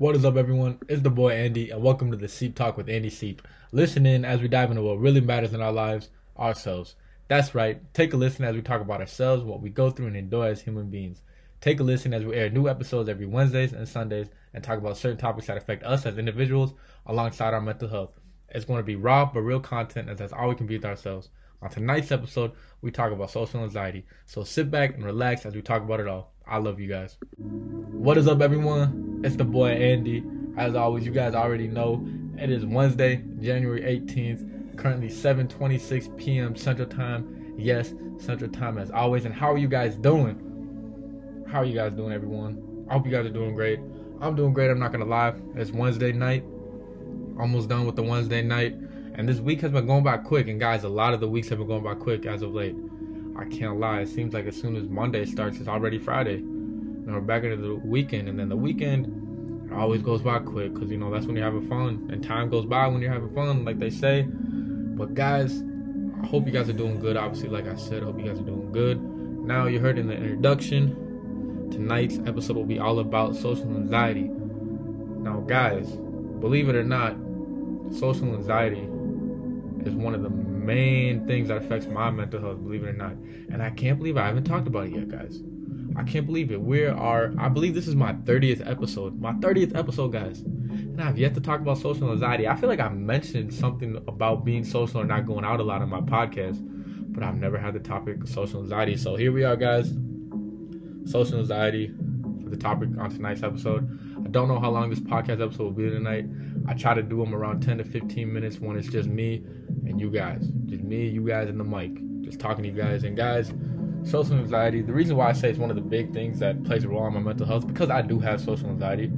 What is up, everyone? It's the boy Andy, and welcome to the Seep Talk with Andy Seep. Listen in as we dive into what really matters in our lives, ourselves. That's right. Take a listen as we talk about ourselves, what we go through, and endure as human beings. Take a listen as we air new episodes every Wednesdays and Sundays and talk about certain topics that affect us as individuals alongside our mental health. It's going to be raw but real content, as that's all we can be with ourselves. On tonight's episode, we talk about social anxiety. So sit back and relax as we talk about it all. I love you guys. What is up, everyone? It's the boy Andy. As always, you guys already know it is Wednesday, January 18th, currently 7:26 p.m. Central Time. Yes, Central Time as always. And how are you guys doing? How are you guys doing, everyone? I hope you guys are doing great. I'm doing great. I'm not gonna lie. It's Wednesday night. Almost done with the Wednesday night. And this week has been going by quick. And guys, a lot of the weeks have been going by quick as of late. I can't lie. It seems like as soon as Monday starts, it's already Friday. And we're back into the weekend. And then the weekend always goes by quick because, you know, that's when you're having fun. And time goes by when you're having fun, like they say. But guys, I hope you guys are doing good. Obviously, like I said, I hope you guys are doing good. Now, you heard in the introduction, tonight's episode will be all about social anxiety. Now, guys, believe it or not, social anxiety is one of the main things that affects my mental health, believe it or not. And I can't believe I haven't talked about it yet, guys. I can't believe it. We are, I believe this is my 30th episode. My 30th episode, guys. And I've yet to talk about social anxiety. I feel like I mentioned something about being social and not going out a lot on my podcast, but I've never had the topic of social anxiety. So here we are, guys. Social anxiety for the topic on tonight's episode. I don't know how long this podcast episode will be tonight. I try to do them around 10 to 15 minutes when it's just me and you guys. Just me, you guys, and the mic. Just talking to you guys. And guys, social anxiety, the reason why I say it's one of the big things that plays a role in my mental health because I do have social anxiety.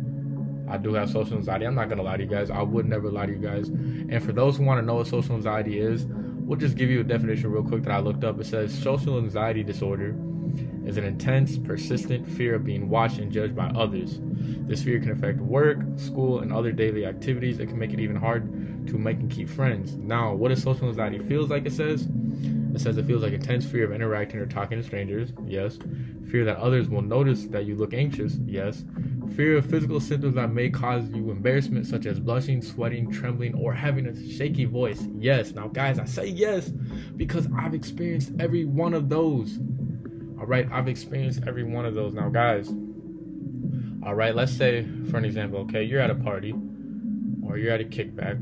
I do have social anxiety. I'm not gonna lie to you guys. I would never lie to you guys. And for those who want to know what social anxiety is, we'll just give you a definition real quick that I looked up. It says social anxiety disorder is an intense, persistent fear of being watched and judged by others. This fear can affect work, school, and other daily activities. It can make it even hard to make and keep friends. Now, what does social anxiety feels like? It says it says it feels like intense fear of interacting or talking to strangers. Yes. Fear that others will notice that you look anxious. Yes. Fear of physical symptoms that may cause you embarrassment, such as blushing, sweating, trembling, or having a shaky voice. Yes. Now, guys, I say yes because I've experienced every one of those. All right, I've experienced every one of those. Now, guys, all right, let's say, for an example, okay, you're at a party or you're at a kickback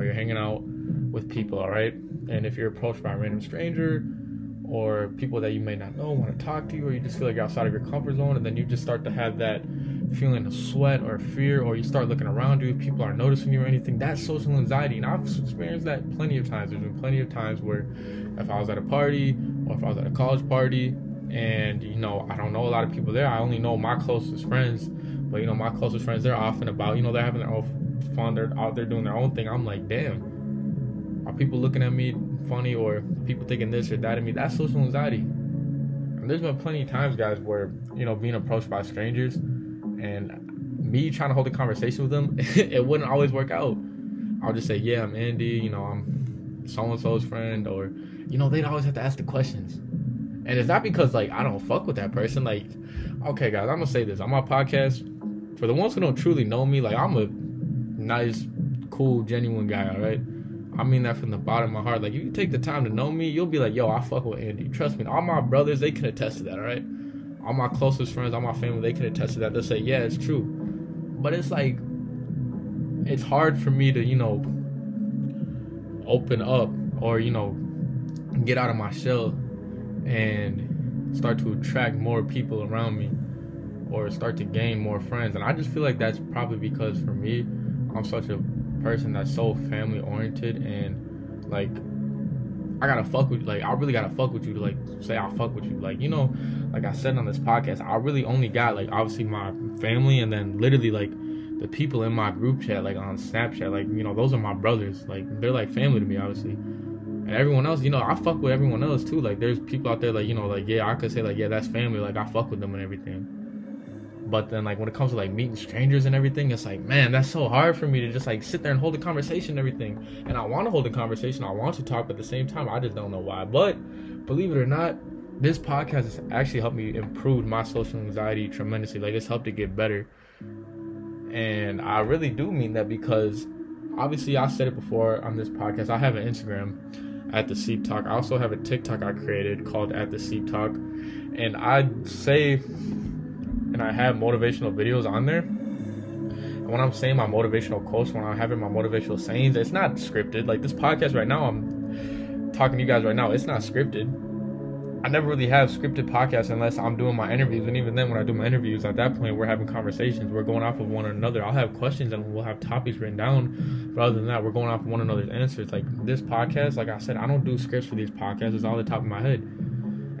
or you're hanging out with people, all right? And if you're approached by a random stranger or people that you may not know want to talk to you or you just feel like you're outside of your comfort zone and then you just start to have that feeling of sweat or fear or you start looking around you people aren't noticing you or anything that's social anxiety and i've experienced that plenty of times there's been plenty of times where if i was at a party or if i was at a college party and you know i don't know a lot of people there i only know my closest friends but you know my closest friends they're often about you know they're having their own fun they're out there doing their own thing i'm like damn. Are people looking at me funny or people thinking this or that of me? That's social anxiety. And there's been plenty of times guys where you know being approached by strangers and me trying to hold a conversation with them it wouldn't always work out. I'll just say yeah i'm andy you know i'm so and so's friend or you know they'd always have to ask the questions. And it's not because like I don't fuck with that person. Like, okay, guys, I'm gonna say this. On my podcast. For the ones who don't truly know me, like I'm a nice, cool, genuine guy. All right, I mean that from the bottom of my heart. Like, if you take the time to know me, you'll be like, yo, I fuck with Andy. Trust me. All my brothers, they can attest to that. All right, all my closest friends, all my family, they can attest to that. They'll say, yeah, it's true. But it's like, it's hard for me to, you know, open up or you know, get out of my shell and start to attract more people around me or start to gain more friends. And I just feel like that's probably because for me, I'm such a person that's so family oriented and like I gotta fuck with like I really gotta fuck with you to like say I fuck with you. Like, you know, like I said on this podcast, I really only got like obviously my family and then literally like the people in my group chat, like on Snapchat, like, you know, those are my brothers. Like they're like family to me, obviously and everyone else, you know, I fuck with everyone else too. Like there's people out there like, you know, like yeah, I could say like, yeah, that's family, like I fuck with them and everything. But then like when it comes to like meeting strangers and everything, it's like, man, that's so hard for me to just like sit there and hold a conversation and everything. And I want to hold a conversation, I want to talk, but at the same time, I just don't know why. But believe it or not, this podcast has actually helped me improve my social anxiety tremendously. Like it's helped it get better. And I really do mean that because obviously I said it before on this podcast. I have an Instagram at the Seep Talk. I also have a TikTok I created called at the Seep Talk. And I say and I have motivational videos on there. And when I'm saying my motivational quotes, when I'm having my motivational sayings, it's not scripted. Like this podcast right now, I'm talking to you guys right now, it's not scripted I never really have scripted podcasts unless I'm doing my interviews. And even then, when I do my interviews, at that point, we're having conversations. We're going off of one another. I'll have questions and we'll have topics written down. But other than that, we're going off of one another's answers. Like this podcast, like I said, I don't do scripts for these podcasts. It's all the top of my head.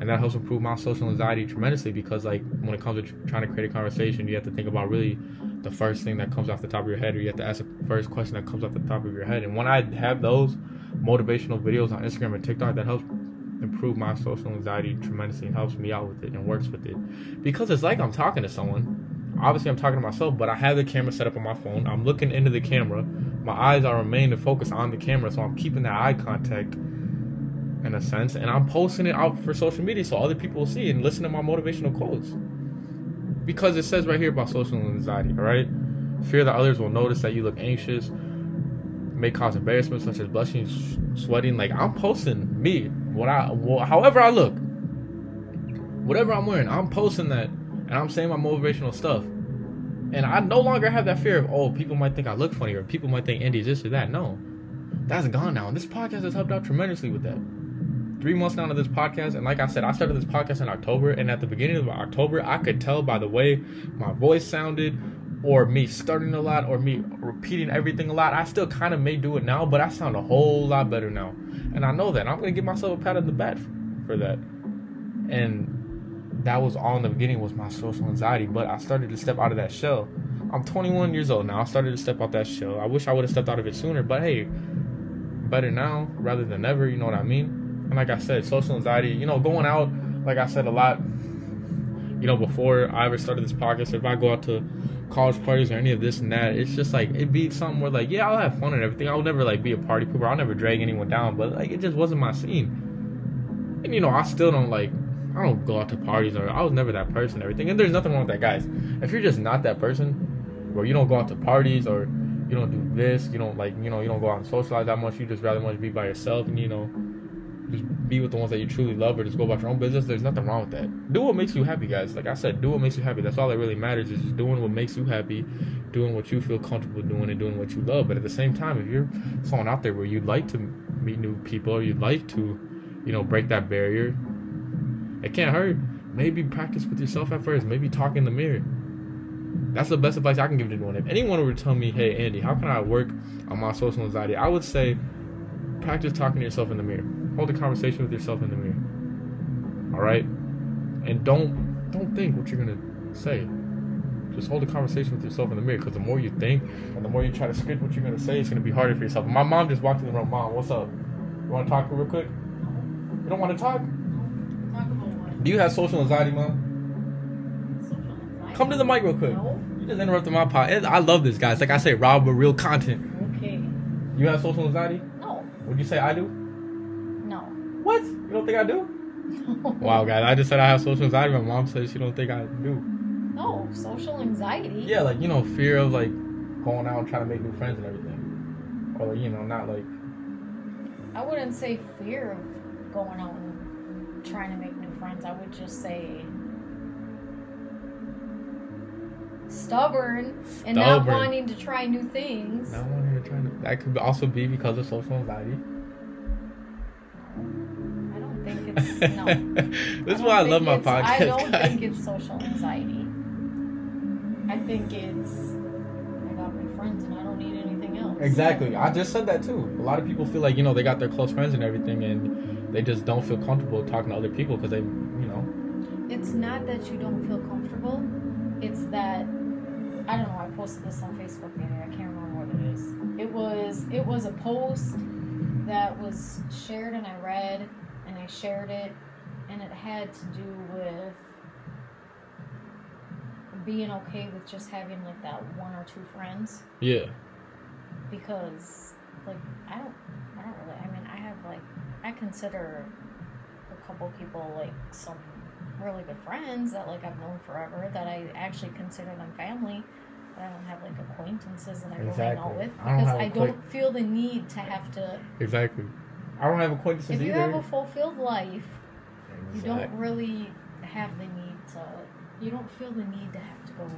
And that helps improve my social anxiety tremendously because, like, when it comes to trying to create a conversation, you have to think about really the first thing that comes off the top of your head, or you have to ask the first question that comes off the top of your head. And when I have those motivational videos on Instagram and TikTok, that helps improve my social anxiety tremendously and helps me out with it and works with it. Because it's like I'm talking to someone. Obviously, I'm talking to myself, but I have the camera set up on my phone. I'm looking into the camera. My eyes are remaining focused on the camera, so I'm keeping that eye contact in a sense, and I'm posting it out for social media so other people will see and listen to my motivational quotes. Because it says right here about social anxiety, all right? Fear that others will notice that you look anxious, may cause embarrassment such as blushing, sweating. Like I'm posting me what I, well, however I look, whatever I'm wearing, I'm posting that, and I'm saying my motivational stuff. And I no longer have that fear of, oh, people might think I look funny, or people might think Andy's this or that. No, that's gone now. And this podcast has helped out tremendously with that. Three months now to this podcast, and like I said, I started this podcast in October, and at the beginning of October, I could tell by the way my voice sounded, or me starting a lot or me repeating everything a lot. I still kind of may do it now, but I sound a whole lot better now. And I know that. I'm to give myself a pat on the back for that. And that was all in the beginning was my social anxiety, but I started to step out of that shell. I'm 21 years old now. I started to step out that shell. I wish I would have stepped out of it sooner, but hey, better now rather than never, you know what I mean? And like I said, social anxiety, you know, going out, like I said a lot, you know, before I ever started this podcast, if I go out to college parties or any of this and that. It's just like it'd be something where like, yeah, I'll have fun and everything. I'll never like be a party pooper. I'll never drag anyone down, but like it just wasn't my scene. And you know, I still don't like I don't go out to parties or I was never that person and everything. And there's nothing wrong with that, guys. If you're just not that person, where you don't go out to parties or you don't do this, you don't like, you know, you don't go out and socialize that much. You just rather to be by yourself and you know, just be with the ones that you truly love or just go about your own business. There's nothing wrong with that. Do what makes you happy, guys. Like I said, do what makes you happy. That's all that really matters is just doing what makes you happy, doing what you feel comfortable doing, and doing what you love. But at the same time, if you're someone out there where you'd like to meet new people or you'd like to, you know, break that barrier, it can't hurt. Maybe practice with yourself at first. Maybe talk in the mirror. That's the best advice I can give to anyone. If anyone were to tell me, hey, Andy, how can I work on my social anxiety? I would say practice talking to yourself in the mirror hold a conversation with yourself in the mirror. All right, and don't don't think what you're gonna say. Just hold a conversation with yourself in the mirror because the more you think and the more you try to script what you're gonna say, it's gonna be harder for yourself. My mom just walked in the room. Mom, what's up? You want to talk real quick? You don't want to talk? Do you have social anxiety, mom? Social anxiety? Come to the mic real quick. No. You just interrupted my pod. I love this, guys. Like I say, Rob with real content. Okay. You have social anxiety? Would you say I do? No. What? You don't think I do? No. Wow, guys, I just said I have social anxiety. My mom says she don't think I do. No, social anxiety. Yeah, like you know, fear of like going out and trying to make new friends and everything, or like you know, not like. I wouldn't say fear of going out and trying to make new friends. I would just say stubborn, and not wanting to try new things. Not wanting to try. That could also be because of social anxiety I don't think it's no. this is why I love my podcast. I don't guys. think it's social anxiety. I think it's I got my friends and I don't need anything else. Exactly. I just said that too. A lot of people feel like you know they got their close friends and everything, and they just don't feel comfortable talking to other people because they, you know. It's not that you don't feel comfortable. It's that I don't know. I posted this on Facebook. Maybe I can't remember what it is. It was it was a post that was shared and I read and I shared it, and it had to do with being okay with just having like that one or two friends. Yeah. Because like I don't I don't really I mean I have like I consider a couple people like some really good friends that like I've known forever that I actually consider them family. but I don't have like acquaintances that I Exactly. out with I don't because I don't feel the need to have to. Exactly. I don't have acquaintances If you either. have a fulfilled life, you don't really have the need to. You don't feel the need to have to go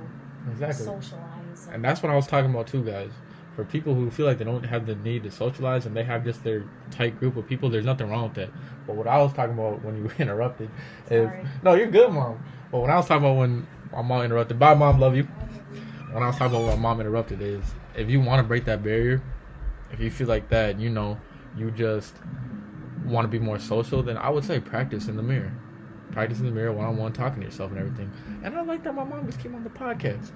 Exactly. socialize. And that's what I was talking about too, guys. For people who feel like they don't have the need to socialize and they have just their tight group of people, there's nothing wrong with that. But what I was talking about when you interrupted is Sorry. no, you're good, mom. But when I was talking about when my mom interrupted, bye, mom, love you. When I was talking about when my mom interrupted is if you want to break that barrier, if you feel like that, you know, you just want to be more social, then I would say practice in the mirror. Practice in the mirror, one on one, talking to yourself and everything. And I like that my mom just came on the podcast.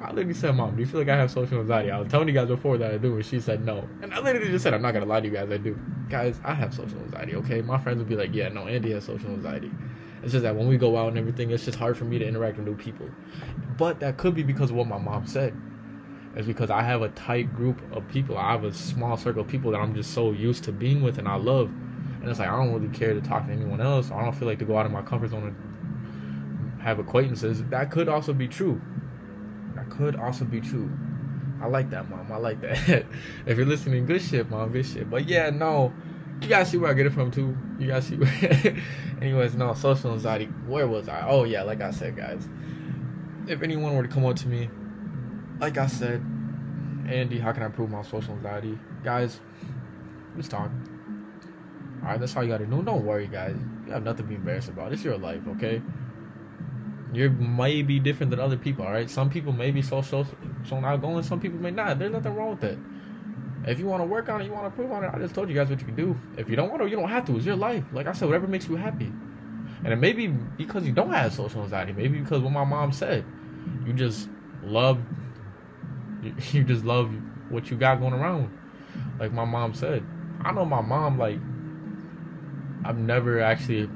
I literally said, Mom, do you feel like I have social anxiety? I was telling you guys before that I do, and she said no. And I literally just said, I'm not gonna lie to you guys, I do. Guys, I have social anxiety, okay? My friends would be like, Yeah, no, Andy has social anxiety. It's just that when we go out and everything, it's just hard for me to interact with new people. But that could be because of what my mom said. It's because I have a tight group of people. I have a small circle of people that I'm just so used to being with and I love. And it's like I don't really care to talk to anyone else. I don't feel like to go out of my comfort zone and have acquaintances. That could also be true. Could also be true. I like that, mom. I like that. if you're listening, good shit, mom. Good shit. But yeah, no. You guys see where I get it from too. You guys see. Anyways, no social anxiety. Where was I? Oh yeah, like I said, guys. If anyone were to come up to me, like I said, Andy, how can I prove my social anxiety? Guys, let's talk. Alright, that's all you gotta do. Don't worry, guys. You have nothing to be embarrassed about. It's your life, okay? You may be different than other people, alright? Some people may be so social, so outgoing, some people may not. There's nothing wrong with that. If you want to work on it, you want to improve on it, I just told you guys what you can do. If you don't want to, you don't have to. It's your life. Like I said, whatever makes you happy. And it may be because you don't have social anxiety. Maybe because what my mom said. You just love you just love what you got going around. Like my mom said. I know my mom like I've never actually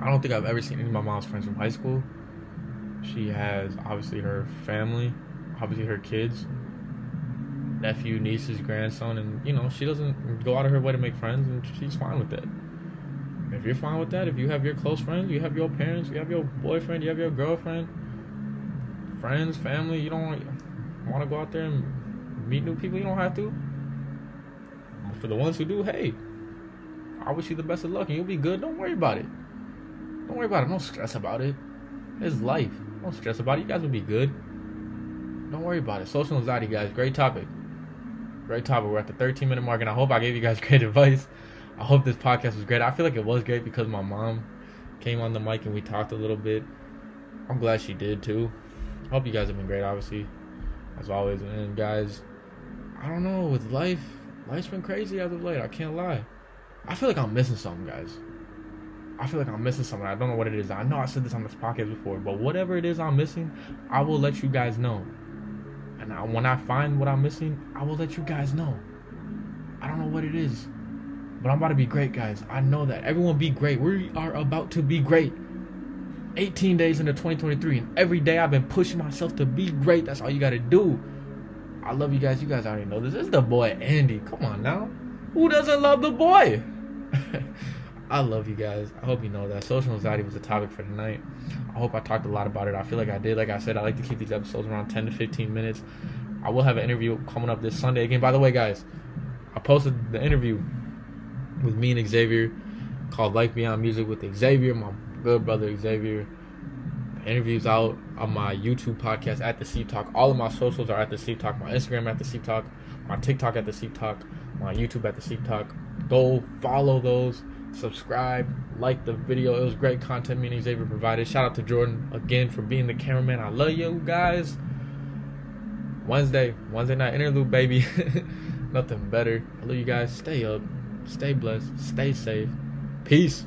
I don't think I've ever seen any of my mom's friends from high school. She has obviously her family, obviously her kids, nephew, nieces, grandson, and you know, she doesn't go out of her way to make friends and she's fine with that. If you're fine with that, if you have your close friends, you have your parents, you have your boyfriend, you have your girlfriend, friends, family, you don't want to go out there and meet new people, you don't have to. But for the ones who do, hey, I wish you the best of luck and you'll be good. Don't worry about it. Don't worry about it. Don't stress about it. It's life. Don't stress about it. You guys will be good. Don't worry about it. Social anxiety, guys. Great topic. Great topic. We're at the 13 minute mark, and I hope I gave you guys great advice. I hope this podcast was great. I feel like it was great because my mom came on the mic and we talked a little bit. I'm glad she did too. I hope you guys have been great, obviously, as always. And guys, I don't know with life. Life's been crazy as of late. I can't lie. I feel like I'm missing something, guys. I feel like I'm missing something. I don't know what it is. I know I said this on this podcast before, but whatever it is I'm missing, I will let you guys know. And I, when I find what I'm missing, I will let you guys know. I don't know what it is, but I'm about to be great, guys. I know that. Everyone be great. We are about to be great. 18 days into 2023, and every day I've been pushing myself to be great. That's all you got to do. I love you guys. You guys already know this. This is the boy Andy. Come on now. Who doesn't love the boy? I love you guys. I hope you know that social anxiety was the topic for tonight. I hope I talked a lot about it. I feel like I did. Like I said, I like to keep these episodes around 10 to 15 minutes. I will have an interview coming up this Sunday again. By the way, guys, I posted the interview with me and Xavier called Life Beyond Music with Xavier, my good brother Xavier. The interview's out on my YouTube podcast at the Seep Talk. All of my socials are at the Seep Talk. My Instagram at the Seep Talk. My TikTok at the Seep Talk. My YouTube at the Seep Talk. Go follow those. Subscribe. Like the video. It was great content me and Xavier provided. Shout out to Jordan again for being the cameraman. I love you guys. Wednesday, Wednesday night interlude, baby. Nothing better. I love you guys. Stay up. Stay blessed. Stay safe. Peace.